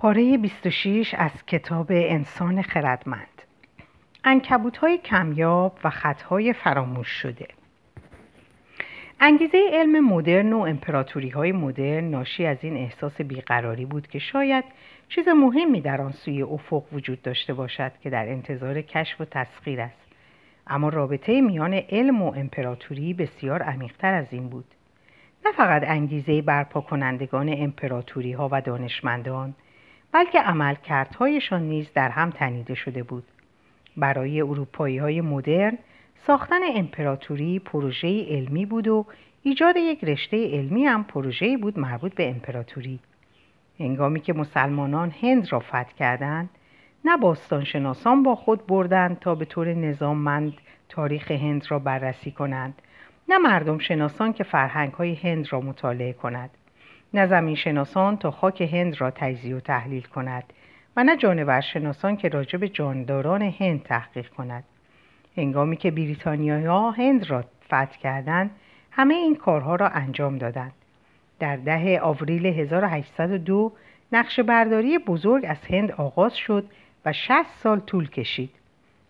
پاره 26 از کتاب انسان خردمند. انکبوت های کمیاب و خطهای فراموش شده. انگیزه علم مدرن و امپراتوری های مدرن ناشی از این احساس بیقراری بود که شاید چیز مهمی در آن سوی افق وجود داشته باشد که در انتظار کشف و تسخیر است. اما رابطه میان علم و امپراتوری بسیار عمیقتر از این بود. نه فقط انگیزه برپا کنندگان امپراتوری ها و دانشمندان بلکه عملکردهایشان نیز در هم تنیده شده بود. برای اروپایی های مدرن ساختن امپراتوری پروژه علمی بود و ایجاد یک رشته علمی هم پروژه بود مربوط به امپراتوری. هنگامی که مسلمانان هند را فتح کردند نه باستانشناسان با خود بردند تا به طور نظاممند تاریخ هند را بررسی کنند نه مردم شناسان که فرهنگ های هند را مطالعه کند نه زمین شناسان تا خاک هند را تجزیه و تحلیل کند و نه جانور شناسان که راجع به جانداران هند تحقیق کند. هنگامی که بریتانیایی ها هند را فتح کردند همه این کارها را انجام دادند. در ده آوریل 1802 نقشه برداری بزرگ از هند آغاز شد و 60 سال طول کشید.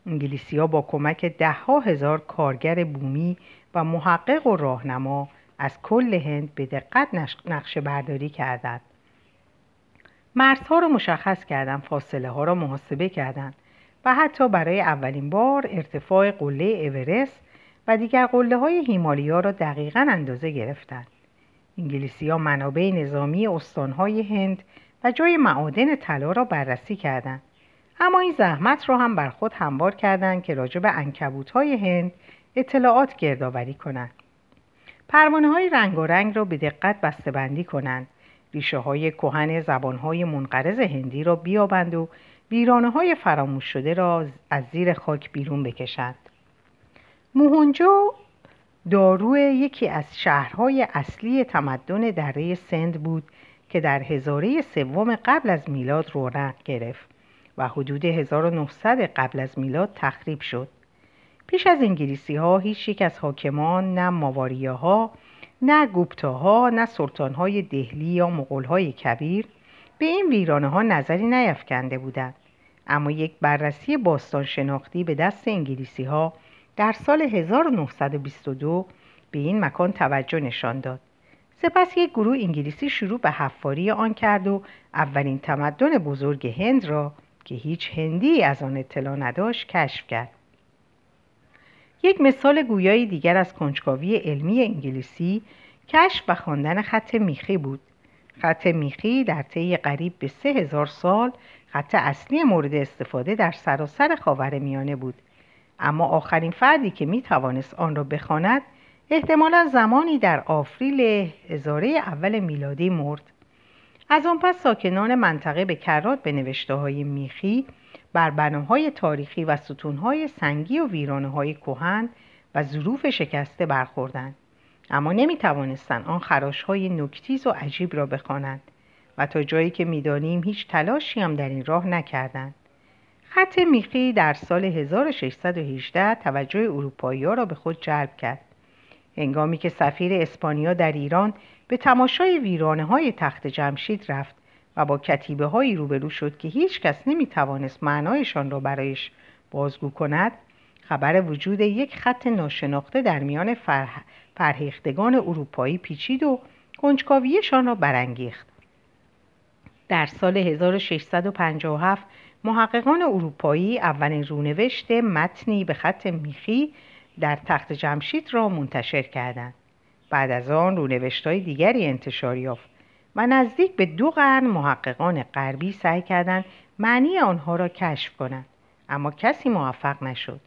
انگلیسی ها با کمک ده ها هزار کارگر بومی و محقق و راهنما از کل هند به دقت نقشه برداری کردند. مرزها را مشخص کردند، فاصله ها را محاسبه کردند و حتی برای اولین بار ارتفاع قله اورست و دیگر قله های هیمالیا را دقیقا اندازه گرفتند. انگلیسی ها منابع نظامی استانهای هند و جای معادن طلا را بررسی کردند. اما این زحمت را هم بر خود هموار کردند که راجع به انکبوت های هند اطلاعات گردآوری کنند. پروانه های رنگ و رنگ را به دقت بسته‌بندی کنند. ریشه های کهن زبان های منقرض هندی را بیابند و ویرانه های فراموش شده را از زیر خاک بیرون بکشند. موهنجو دارو یکی از شهرهای اصلی تمدن دره سند بود که در هزاره سوم قبل از میلاد رونق گرفت و حدود 1900 قبل از میلاد تخریب شد. پیش از انگلیسی ها هیچ یک از حاکمان نه ماواریه ها نه گوپتاها نه سلطان های دهلی یا مغول های کبیر به این ویرانه ها نظری نیفکنده بودند. اما یک بررسی باستان شناختی به دست انگلیسی ها در سال 1922 به این مکان توجه نشان داد. سپس یک گروه انگلیسی شروع به حفاری آن کرد و اولین تمدن بزرگ هند را که هیچ هندی از آن اطلاع نداشت کشف کرد. یک مثال گویایی دیگر از کنجکاوی علمی انگلیسی کشف و خواندن خط میخی بود. خط میخی در طی قریب به سه هزار سال خط اصلی مورد استفاده در سراسر خاور میانه بود. اما آخرین فردی که می توانست آن را بخواند احتمالا زمانی در آفریل هزاره اول میلادی مرد. از آن پس ساکنان منطقه به کرات به نوشته های میخی بر بناهای تاریخی و ستونهای سنگی و ویرانه های کوهن و ظروف شکسته برخوردند. اما نمی توانستند آن خراش های نکتیز و عجیب را بخوانند و تا جایی که می‌دانیم هیچ تلاشی هم در این راه نکردند. خط میخی در سال 1618 توجه اروپایی ها را به خود جلب کرد. هنگامی که سفیر اسپانیا در ایران به تماشای ویرانه های تخت جمشید رفت و با کتیبه هایی روبرو شد که هیچ کس نمی توانست معنایشان را برایش بازگو کند خبر وجود یک خط ناشناخته در میان فرهیختگان اروپایی پیچید و کنجکاویشان را برانگیخت. در سال 1657 محققان اروپایی اولین رونوشت متنی به خط میخی در تخت جمشید را منتشر کردند. بعد از آن رونوشت های دیگری انتشار یافت. و نزدیک به دو قرن محققان غربی سعی کردند معنی آنها را کشف کنند اما کسی موفق نشد.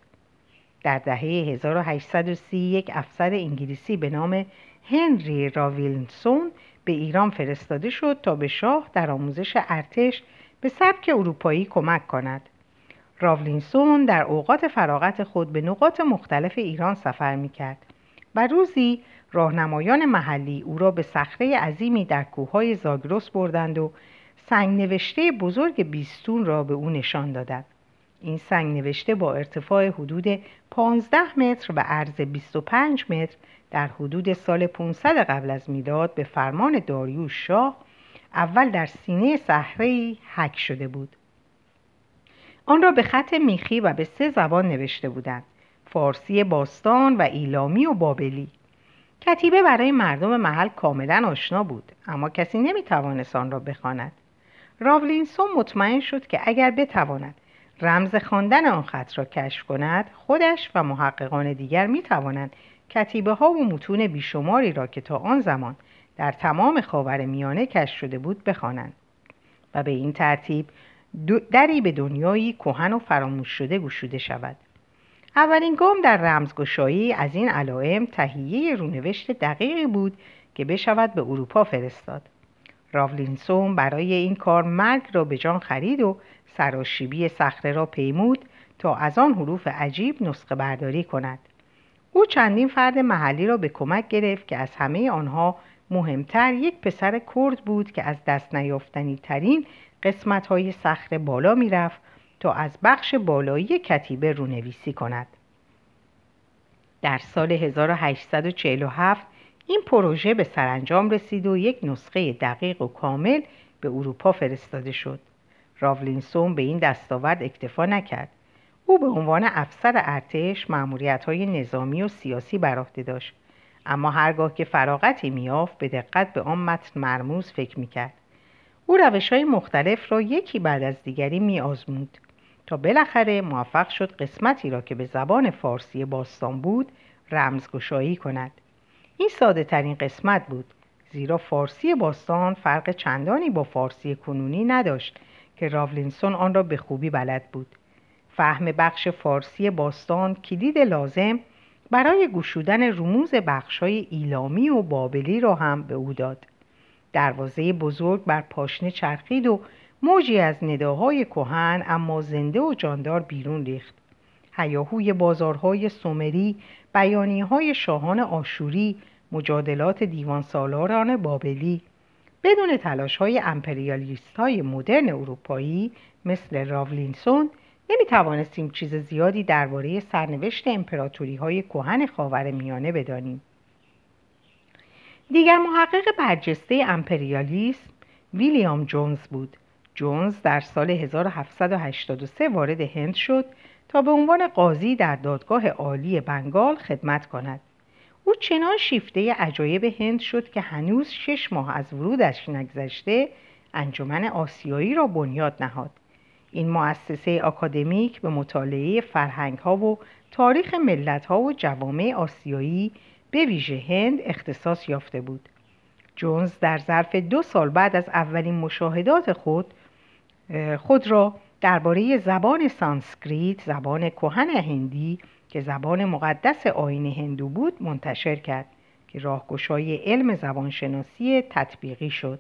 در دهه 1830 یک افسر انگلیسی به نام هنری راویلسون به ایران فرستاده شد تا به شاه در آموزش ارتش به سبک اروپایی کمک کند. راولینسون در اوقات فراغت خود به نقاط مختلف ایران سفر می کرد و روزی راهنمایان محلی او را به صخره عظیمی در کوههای زاگرس بردند و سنگ نوشته بزرگ بیستون را به او نشان دادند. این سنگ نوشته با ارتفاع حدود 15 متر و عرض 25 متر در حدود سال 500 قبل از میلاد به فرمان داریوش شاه اول در سینه صحرهای حک شده بود. آن را به خط میخی و به سه زبان نوشته بودند فارسی باستان و ایلامی و بابلی. کتیبه برای مردم محل کاملا آشنا بود اما کسی نمی‌توانست آن را بخواند. راولینسون مطمئن شد که اگر بتواند رمز خواندن آن خط را کشف کند خودش و محققان دیگر می توانند کتیبه ها و متون بیشماری را که تا آن زمان در تمام خاور میانه کشف شده بود بخوانند. و به این ترتیب دری به دنیایی کهن و فراموش شده گشوده شود. اولین گام در رمزگشایی از این علائم تهیه رونوشت دقیقی بود که بشود به اروپا فرستاد. راولینسون برای این کار مرگ را به جان خرید و سراشیبی صخره را پیمود تا از آن حروف عجیب نسخه برداری کند. او چندین فرد محلی را به کمک گرفت که از همه آنها مهمتر یک پسر کرد بود که از دست نیافتنی ترین قسمت های صخره بالا می‌رفت تا از بخش بالایی کتیبه رونویسی کند. در سال 1847 این پروژه به سرانجام رسید و یک نسخه دقیق و کامل به اروپا فرستاده شد. راولینسون به این دستاورد اکتفا نکرد. او به عنوان افسر ارتش معمولیت های نظامی و سیاسی بر داشت. اما هرگاه که فراغتی میافت به دقت به آن متن مرموز فکر می‌کرد. او روش های مختلف را یکی بعد از دیگری می آزمود تا بالاخره موفق شد قسمتی را که به زبان فارسی باستان بود رمزگشایی کند. این ساده ترین قسمت بود زیرا فارسی باستان فرق چندانی با فارسی کنونی نداشت که راولینسون آن را به خوبی بلد بود. فهم بخش فارسی باستان کلید لازم برای گشودن رموز بخشای ایلامی و بابلی را هم به او داد. دروازه بزرگ بر پاشنه چرخید و موجی از نداهای کهن اما زنده و جاندار بیرون ریخت هیاهوی بازارهای سومری بیانی های شاهان آشوری مجادلات دیوان سالاران بابلی بدون تلاش های امپریالیست های مدرن اروپایی مثل راولینسون نمی توانستیم چیز زیادی درباره سرنوشت امپراتوری های کهن خاور میانه بدانیم. دیگر محقق برجسته امپریالیسم ویلیام جونز بود. جونز در سال 1783 وارد هند شد تا به عنوان قاضی در دادگاه عالی بنگال خدمت کند. او چنان شیفته عجایب هند شد که هنوز شش ماه از ورودش نگذشته انجمن آسیایی را بنیاد نهاد این مؤسسه آکادمیک به مطالعه فرهنگ ها و تاریخ ملت ها و جوامع آسیایی به ویژه هند اختصاص یافته بود جونز در ظرف دو سال بعد از اولین مشاهدات خود خود را درباره زبان سانسکریت زبان کهن هندی که زبان مقدس آیین هندو بود منتشر کرد که راهگشای علم زبانشناسی تطبیقی شد.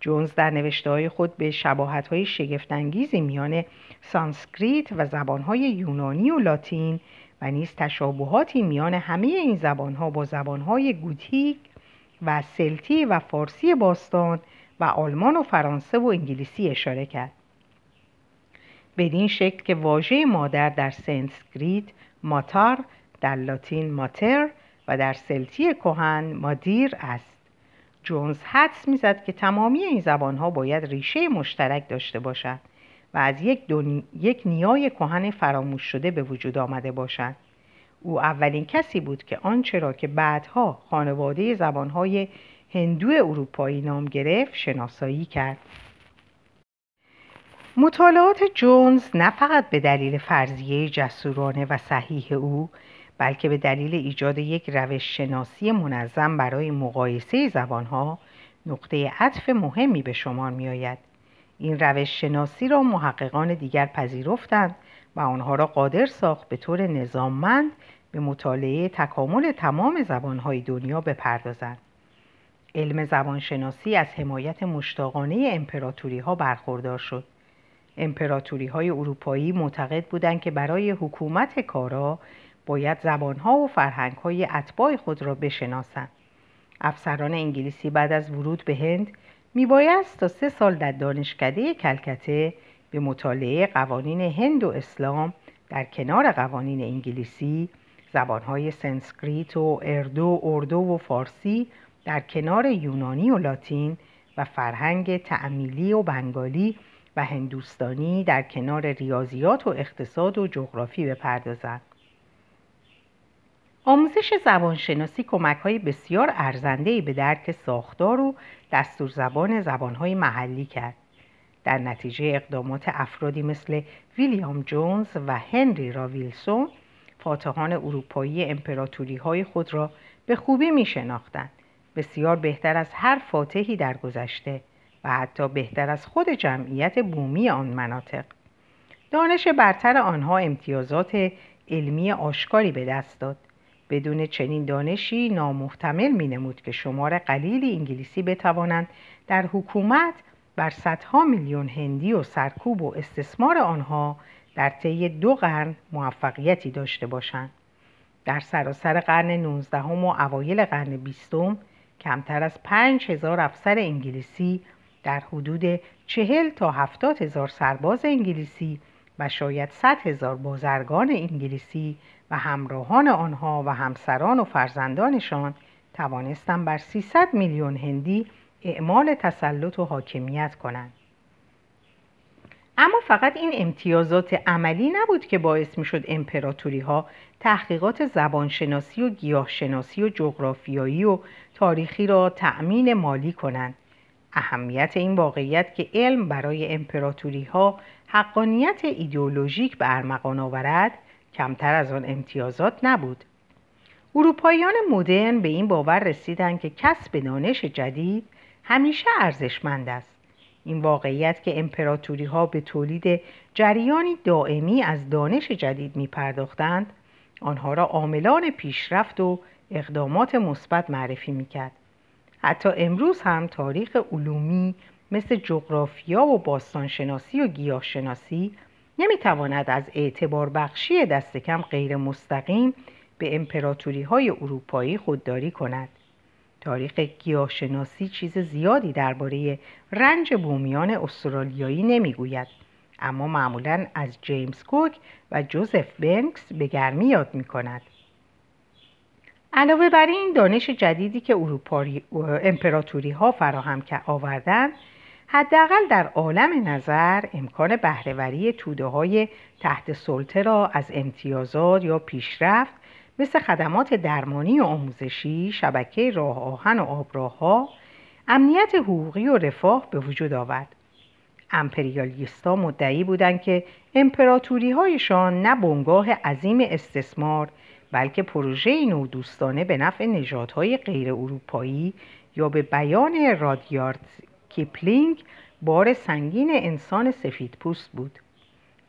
جونز در نوشته خود به شباهت های شگفتانگیزی میان سانسکریت و زبانهای یونانی و لاتین و نیز تشابهاتی میان همه این زبانها با زبانهای گوتیک و سلتی و فارسی باستان و آلمانی و فرانسه و انگلیسی اشاره کرد. بدین شکل که واژه مادر در سانسکریت ماتار در لاتین ماتر و در سلتی کهن مادیر است. جونز حدس می‌زد که تمامی این زبانها باید ریشه مشترک داشته باشند و از یک, دونی... یک نیای کهن فراموش شده به وجود آمده باشند. او اولین کسی بود که آنچه را که بعدها خانواده زبانهای هندو اروپایی نام گرفت شناسایی کرد مطالعات جونز نه فقط به دلیل فرضیه جسورانه و صحیح او بلکه به دلیل ایجاد یک روش شناسی منظم برای مقایسه زبانها نقطه عطف مهمی به شمار می آید. این روش شناسی را محققان دیگر پذیرفتند و آنها را قادر ساخت به طور نظاممند به مطالعه تکامل تمام زبانهای دنیا بپردازند. علم زبانشناسی از حمایت مشتاقانه امپراتوری ها برخوردار شد. امپراتوری های اروپایی معتقد بودند که برای حکومت کارا باید زبانها و فرهنگهای اتباع خود را بشناسند. افسران انگلیسی بعد از ورود به هند میبایست تا سه سال در دانشکده کلکته به مطالعه قوانین هند و اسلام در کنار قوانین انگلیسی زبانهای سانسکریت و اردو، اردو و فارسی در کنار یونانی و لاتین و فرهنگ تامیلی و بنگالی و هندوستانی در کنار ریاضیات و اقتصاد و جغرافی بپردازند آموزش زبانشناسی کمک های بسیار ارزنده‌ای به درک ساختار و دستور زبان زبانهای محلی کرد. در نتیجه اقدامات افرادی مثل ویلیام جونز و هنری را ویلسون فاتحان اروپایی امپراتوری های خود را به خوبی می شناختند. بسیار بهتر از هر فاتحی در گذشته و حتی بهتر از خود جمعیت بومی آن مناطق. دانش برتر آنها امتیازات علمی آشکاری به دست داد. بدون چنین دانشی نامحتمل می نمود که شمار قلیلی انگلیسی بتوانند در حکومت بر صدها میلیون هندی و سرکوب و استثمار آنها در طی دو قرن موفقیتی داشته باشند در سراسر قرن 19 و اوایل قرن بیستم کمتر از پنج هزار افسر انگلیسی در حدود چهل تا هفتاد هزار سرباز انگلیسی و شاید صد هزار بازرگان انگلیسی و همراهان آنها و همسران و فرزندانشان توانستند بر 300 میلیون هندی اعمال تسلط و حاکمیت کنند. اما فقط این امتیازات عملی نبود که باعث می شد امپراتوری ها تحقیقات زبانشناسی و گیاهشناسی و جغرافیایی و تاریخی را تأمین مالی کنند. اهمیت این واقعیت که علم برای امپراتوری ها حقانیت ایدئولوژیک به ارمغان آورد کمتر از آن امتیازات نبود. اروپاییان مدرن به این باور رسیدند که کسب دانش جدید همیشه ارزشمند است. این واقعیت که امپراتوری ها به تولید جریانی دائمی از دانش جدید می پرداختند آنها را عاملان پیشرفت و اقدامات مثبت معرفی می کرد. حتی امروز هم تاریخ علومی مثل جغرافیا و باستانشناسی و گیاهشناسی نمی‌تواند از اعتبار بخشی دست کم غیر مستقیم به امپراتوری های اروپایی خودداری کند. تاریخ گیاهشناسی چیز زیادی درباره رنج بومیان استرالیایی نمی‌گوید اما معمولا از جیمز کوک و جوزف بنکس به گرمی یاد می کند. علاوه بر این دانش جدیدی که امپراتوری ها فراهم که آوردند حداقل در عالم نظر امکان بهرهوری توده های تحت سلطه را از امتیازات یا پیشرفت مثل خدمات درمانی و آموزشی، شبکه راه آهن و آبراهها، امنیت حقوقی و رفاه به وجود آورد. امپریالیستا مدعی بودند که امپراتوری هایشان نه بنگاه عظیم استثمار بلکه پروژه نوع‌دوستانه به نفع نژادهای غیر اروپایی یا به بیان رادیارد کیپلینگ بار سنگین انسان سفید پوست بود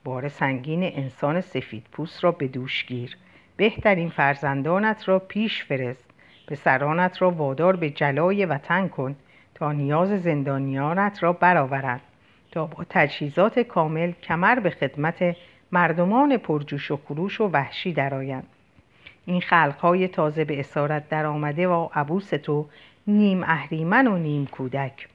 بار سنگین انسان سفید پوست را به دوش گیر بهترین فرزندانت را پیش فرست. پسرانت را وادار به جلای وطن کن تا نیاز زندانیانت را برآورند تا با تجهیزات کامل کمر به خدمت مردمان پرجوش و خروش و وحشی درآیند. این خلقهای تازه به اسارت در آمده و عبوس تو نیم اهریمن و نیم کودک.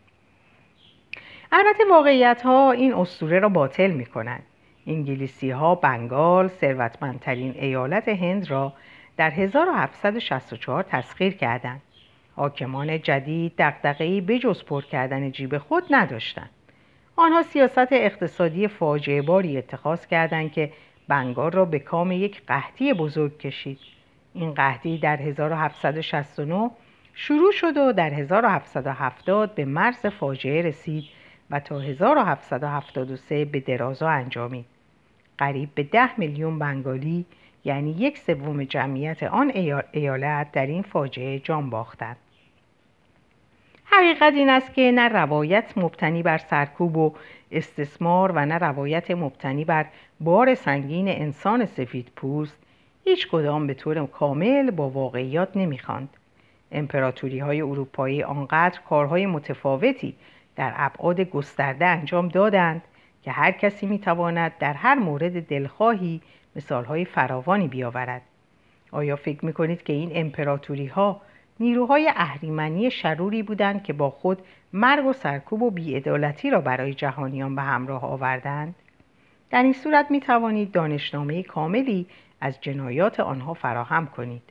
البته واقعیت ها این اسطوره را باطل می کنند انگلیسی ها بنگال ثروتمندترین ایالت هند را در 1764 تسخیر کردند. حاکمان جدید دقدقهی بجز پر کردن جیب خود نداشتند. آنها سیاست اقتصادی فاجعه باری اتخاذ کردند که بنگال را به کام یک قحطی بزرگ کشید. این قحطی در 1769 شروع شد و در 1770 به مرز فاجعه رسید و تا 1773 به درازا انجامید. قریب به ده میلیون بنگالی یعنی یک سوم جمعیت آن ایالت در این فاجعه جان باختند. حقیقت این است که نه روایت مبتنی بر سرکوب و استثمار و نه روایت مبتنی بر بار سنگین انسان سفید پوست هیچ کدام به طور کامل با واقعیات نمی‌خواند. امپراتوری های اروپایی آنقدر کارهای متفاوتی در ابعاد گسترده انجام دادند که هر کسی می‌تواند در هر مورد دلخواهی مثالهای فراوانی بیاورد. آیا فکر می‌کنید که این امپراتوری ها نیروهای اهریمنی شروری بودند که با خود مرگ و سرکوب و بیعدالتی را برای جهانیان به همراه آوردند؟ در این صورت می توانید دانشنامه کاملی از جنایات آنها فراهم کنید.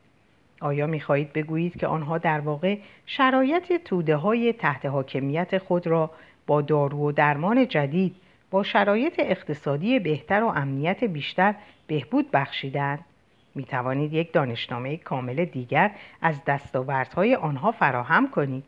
آیا می‌خواهید بگویید که آنها در واقع شرایط توده های تحت حاکمیت خود را با دارو و درمان جدید با شرایط اقتصادی بهتر و امنیت بیشتر بهبود بخشیدند. می توانید یک دانشنامه کامل دیگر از دستاوردهای آنها فراهم کنید.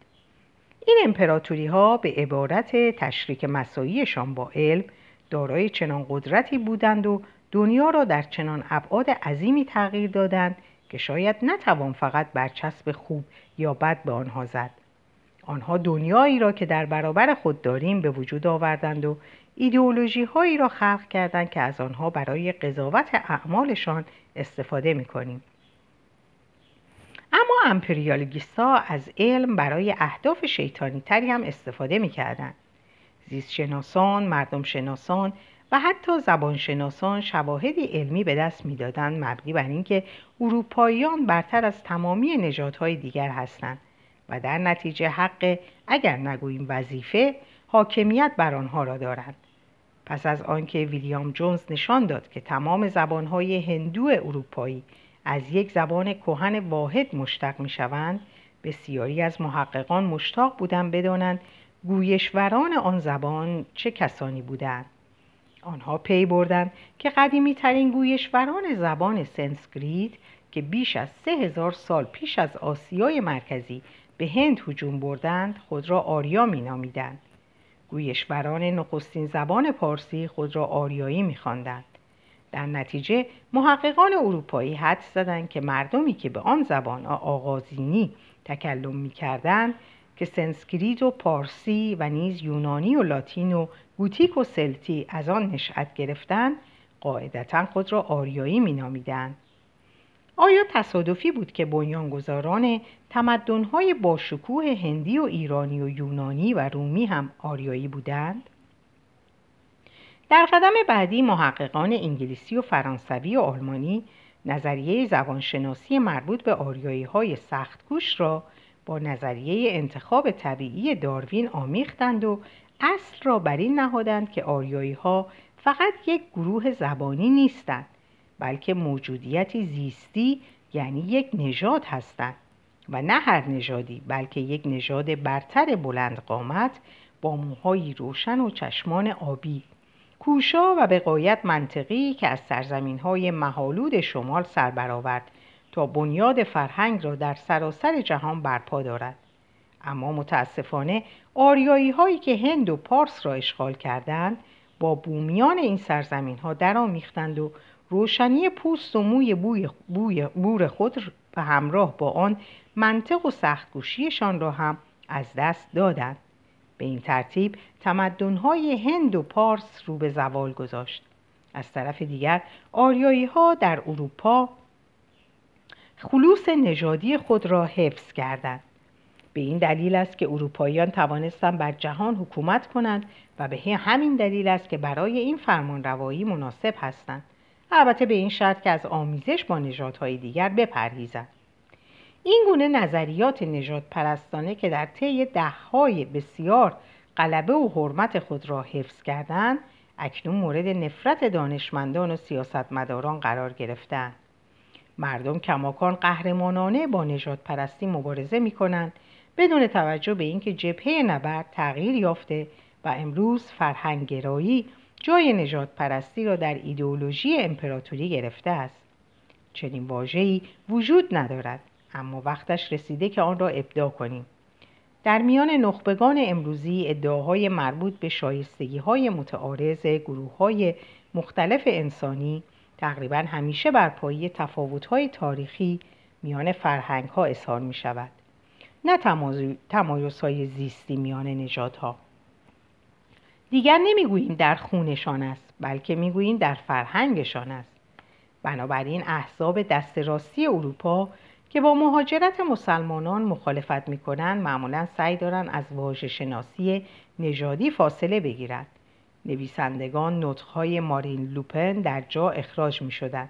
این امپراتوری ها به عبارت تشریک مساییشان با علم دارای چنان قدرتی بودند و دنیا را در چنان ابعاد عظیمی تغییر دادند که شاید نتوان فقط برچسب خوب یا بد به آنها زد. آنها دنیایی را که در برابر خود داریم به وجود آوردند و ایدئولوژی هایی را خلق کردند که از آنها برای قضاوت اعمالشان استفاده می کنیم. اما امپریالگیستا از علم برای اهداف شیطانی تری هم استفاده می کردن. زیست شناسان، مردم شناسان و حتی زبانشناسان شواهدی علمی به دست می‌دادند مبنی بر اینکه اروپاییان برتر از تمامی نژادهای دیگر هستند و در نتیجه حق اگر نگوییم وظیفه حاکمیت بر آنها را دارند پس از آنکه ویلیام جونز نشان داد که تمام زبانهای هندو اروپایی از یک زبان کهن واحد مشتق می شوند بسیاری از محققان مشتاق بودند بدانند گویشوران آن زبان چه کسانی بودند آنها پی بردند که قدیمی ترین گویشوران زبان سنسکریت که بیش از سه هزار سال پیش از آسیای مرکزی به هند هجوم بردند خود را آریا می نامیدند. گویشوران نخستین زبان پارسی خود را آریایی می خواندند. در نتیجه محققان اروپایی حدس زدند که مردمی که به آن زبان آغازینی تکلم می کردند که سنسکریت و پارسی و نیز یونانی و لاتین و گوتیک و سلتی از آن نشأت گرفتند قاعدتا خود را آریایی مینامیدند آیا تصادفی بود که بنیانگذاران تمدن‌های باشکوه هندی و ایرانی و یونانی و رومی هم آریایی بودند؟ در قدم بعدی محققان انگلیسی و فرانسوی و آلمانی نظریه زبانشناسی مربوط به آریایی های سختگوش را با نظریه انتخاب طبیعی داروین آمیختند و اصل را بر این نهادند که آریایی ها فقط یک گروه زبانی نیستند بلکه موجودیتی زیستی یعنی یک نژاد هستند. و نه هر نژادی بلکه یک نژاد برتر بلند قامت با موهایی روشن و چشمان آبی. کوشا و به قایت منطقی که از سرزمین های محالود شمال سر برآورد تا بنیاد فرهنگ را در سراسر جهان برپا دارد. اما متاسفانه آریایی هایی که هند و پارس را اشغال کردند با بومیان این سرزمین ها درآمیختند و روشنی پوست و موی بوی بوی بور خود به همراه با آن منطق و سختگوشیشان را هم از دست دادند. به این ترتیب تمدنهای هند و پارس رو به زوال گذاشت. از طرف دیگر آریایی ها در اروپا خلوص نژادی خود را حفظ کردند. به این دلیل است که اروپاییان توانستند بر جهان حکومت کنند و به همین دلیل است که برای این فرمان روایی مناسب هستند. البته به این شرط که از آمیزش با نژادهای دیگر بپرهیزند این گونه نظریات نجات پرستانه که در طی دههای بسیار غلبه و حرمت خود را حفظ کردند اکنون مورد نفرت دانشمندان و سیاستمداران قرار گرفتند. مردم کماکان قهرمانانه با نجات پرستی مبارزه می کنند بدون توجه به اینکه جبهه نبرد تغییر یافته و امروز فرهنگگرایی جای نجات پرستی را در ایدئولوژی امپراتوری گرفته است. چنین واژه‌ای وجود ندارد اما وقتش رسیده که آن را ابدا کنیم. در میان نخبگان امروزی ادعاهای مربوط به شایستگی های متعارض گروه های مختلف انسانی تقریبا همیشه بر پایه تفاوت های تاریخی میان فرهنگ ها اظهار می شود نه تمایز های زیستی میان نژادها. دیگر نمی‌گوییم در خونشان است بلکه می‌گوییم در فرهنگشان است بنابراین احزاب دست راستی اروپا که با مهاجرت مسلمانان مخالفت می‌کنند معمولا سعی دارند از واژه شناسی نژادی فاصله بگیرند نویسندگان نطقهای مارین لوپن در جا اخراج می شدن.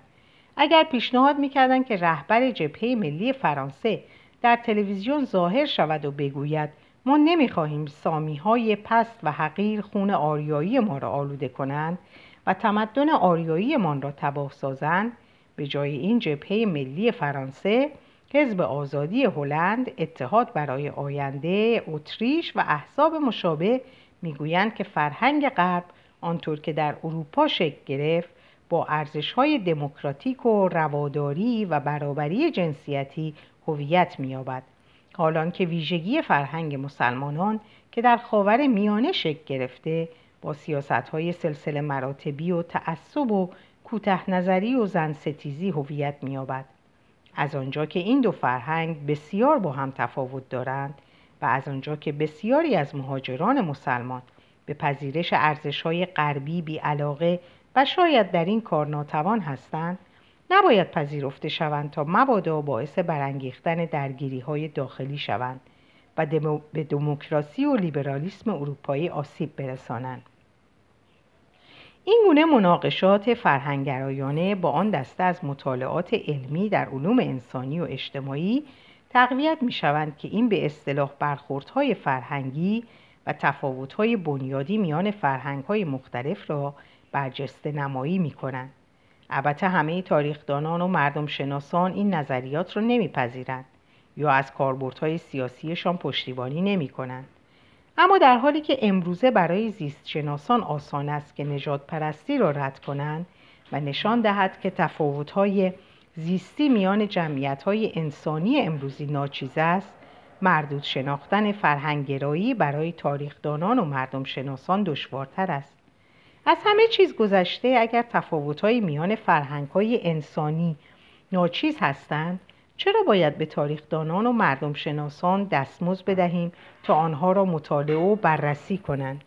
اگر پیشنهاد می‌کردند که رهبر جبهه ملی فرانسه در تلویزیون ظاهر شود و بگوید ما نمی‌خواهیم سامی های پست و حقیر خون آریایی ما را آلوده کنند و تمدن آریایی ما را تباه سازند به جای این جبهه ملی فرانسه حزب آزادی هلند اتحاد برای آینده اتریش و احزاب مشابه می‌گویند که فرهنگ غرب آنطور که در اروپا شکل گرفت با ارزش‌های دموکراتیک و رواداری و برابری جنسیتی هویت می‌یابد. حالان که ویژگی فرهنگ مسلمانان که در خاور میانه شکل گرفته با سیاست های سلسله مراتبی و تعصب و کوته نظری و زن ستیزی هویت می‌یابد. از آنجا که این دو فرهنگ بسیار با هم تفاوت دارند و از آنجا که بسیاری از مهاجران مسلمان به پذیرش ارزش‌های غربی بی علاقه و شاید در این کار ناتوان هستند نباید پذیرفته شوند تا مبادا باعث برانگیختن درگیری های داخلی شوند و به دموکراسی و لیبرالیسم اروپایی آسیب برسانند این گونه مناقشات فرهنگرایانه با آن دسته از مطالعات علمی در علوم انسانی و اجتماعی تقویت می شوند که این به اصطلاح برخوردهای فرهنگی و تفاوت‌های بنیادی میان فرهنگ‌های مختلف را برجسته نمایی می کنند. البته همه تاریخدانان و مردم شناسان این نظریات را نمیپذیرند یا از کاربردهای سیاسیشان پشتیبانی نمی کنند. اما در حالی که امروزه برای زیست شناسان آسان است که نجات پرستی را رد کنند و نشان دهد که تفاوت‌های زیستی میان جمعیت‌های انسانی امروزی ناچیز است مردود شناختن فرهنگرایی برای تاریخدانان و مردم شناسان دشوارتر است از همه چیز گذشته اگر تفاوت‌های میان فرهنگ‌های انسانی ناچیز هستند چرا باید به تاریخدانان و مردم شناسان دستمزد بدهیم تا آنها را مطالعه و بررسی کنند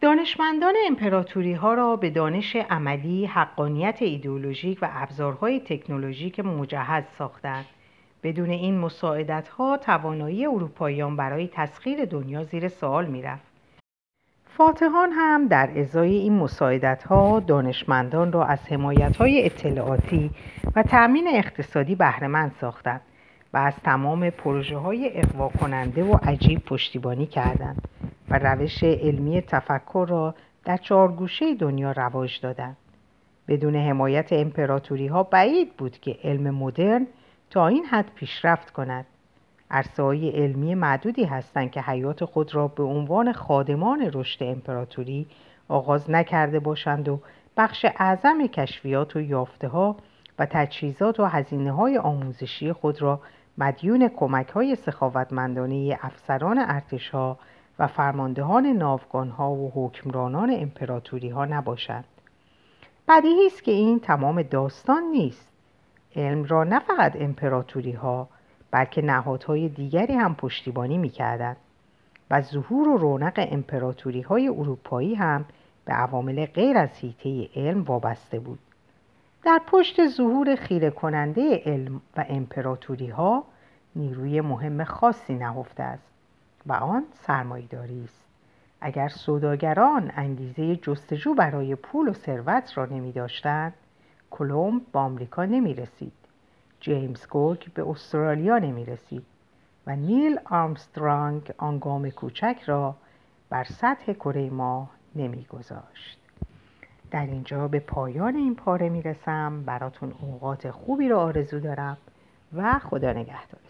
دانشمندان امپراتوری ها را به دانش عملی، حقانیت ایدئولوژیک و ابزارهای تکنولوژیک مجهز ساختند. بدون این مساعدت ها توانایی اروپاییان برای تسخیر دنیا زیر سوال می‌رفت. فاتحان هم در ازای این مساعدت ها دانشمندان را از حمایت های اطلاعاتی و تأمین اقتصادی بهرهمند ساختند و از تمام پروژه های اقوا کننده و عجیب پشتیبانی کردند و روش علمی تفکر را در چهارگوشه دنیا رواج دادند. بدون حمایت امپراتوری ها بعید بود که علم مدرن تا این حد پیشرفت کند عرصه های علمی معدودی هستند که حیات خود را به عنوان خادمان رشد امپراتوری آغاز نکرده باشند و بخش اعظم کشفیات و یافته ها و تجهیزات و هزینه های آموزشی خود را مدیون کمک های سخاوتمندانه افسران ارتش ها و فرماندهان ناوگان ها و حکمرانان امپراتوری ها نباشند. بدیهی است که این تمام داستان نیست. علم را نه فقط امپراتوری ها بلکه نهادهای دیگری هم پشتیبانی می‌کردند و ظهور و رونق امپراتوری های اروپایی هم به عوامل غیر از حیطه علم وابسته بود. در پشت ظهور خیره کننده علم و امپراتوری ها نیروی مهم خاصی نهفته است و آن سرمایهداری است. اگر سوداگران انگیزه جستجو برای پول و ثروت را نمی داشتند کلمب به آمریکا نمی رسید جیمز کوک به استرالیا نمی رسید و نیل آرمسترانگ آن گام کوچک را بر سطح کره ماه نمی گذاشت. در اینجا به پایان این پاره می رسم براتون اوقات خوبی را آرزو دارم و خدا نگهدار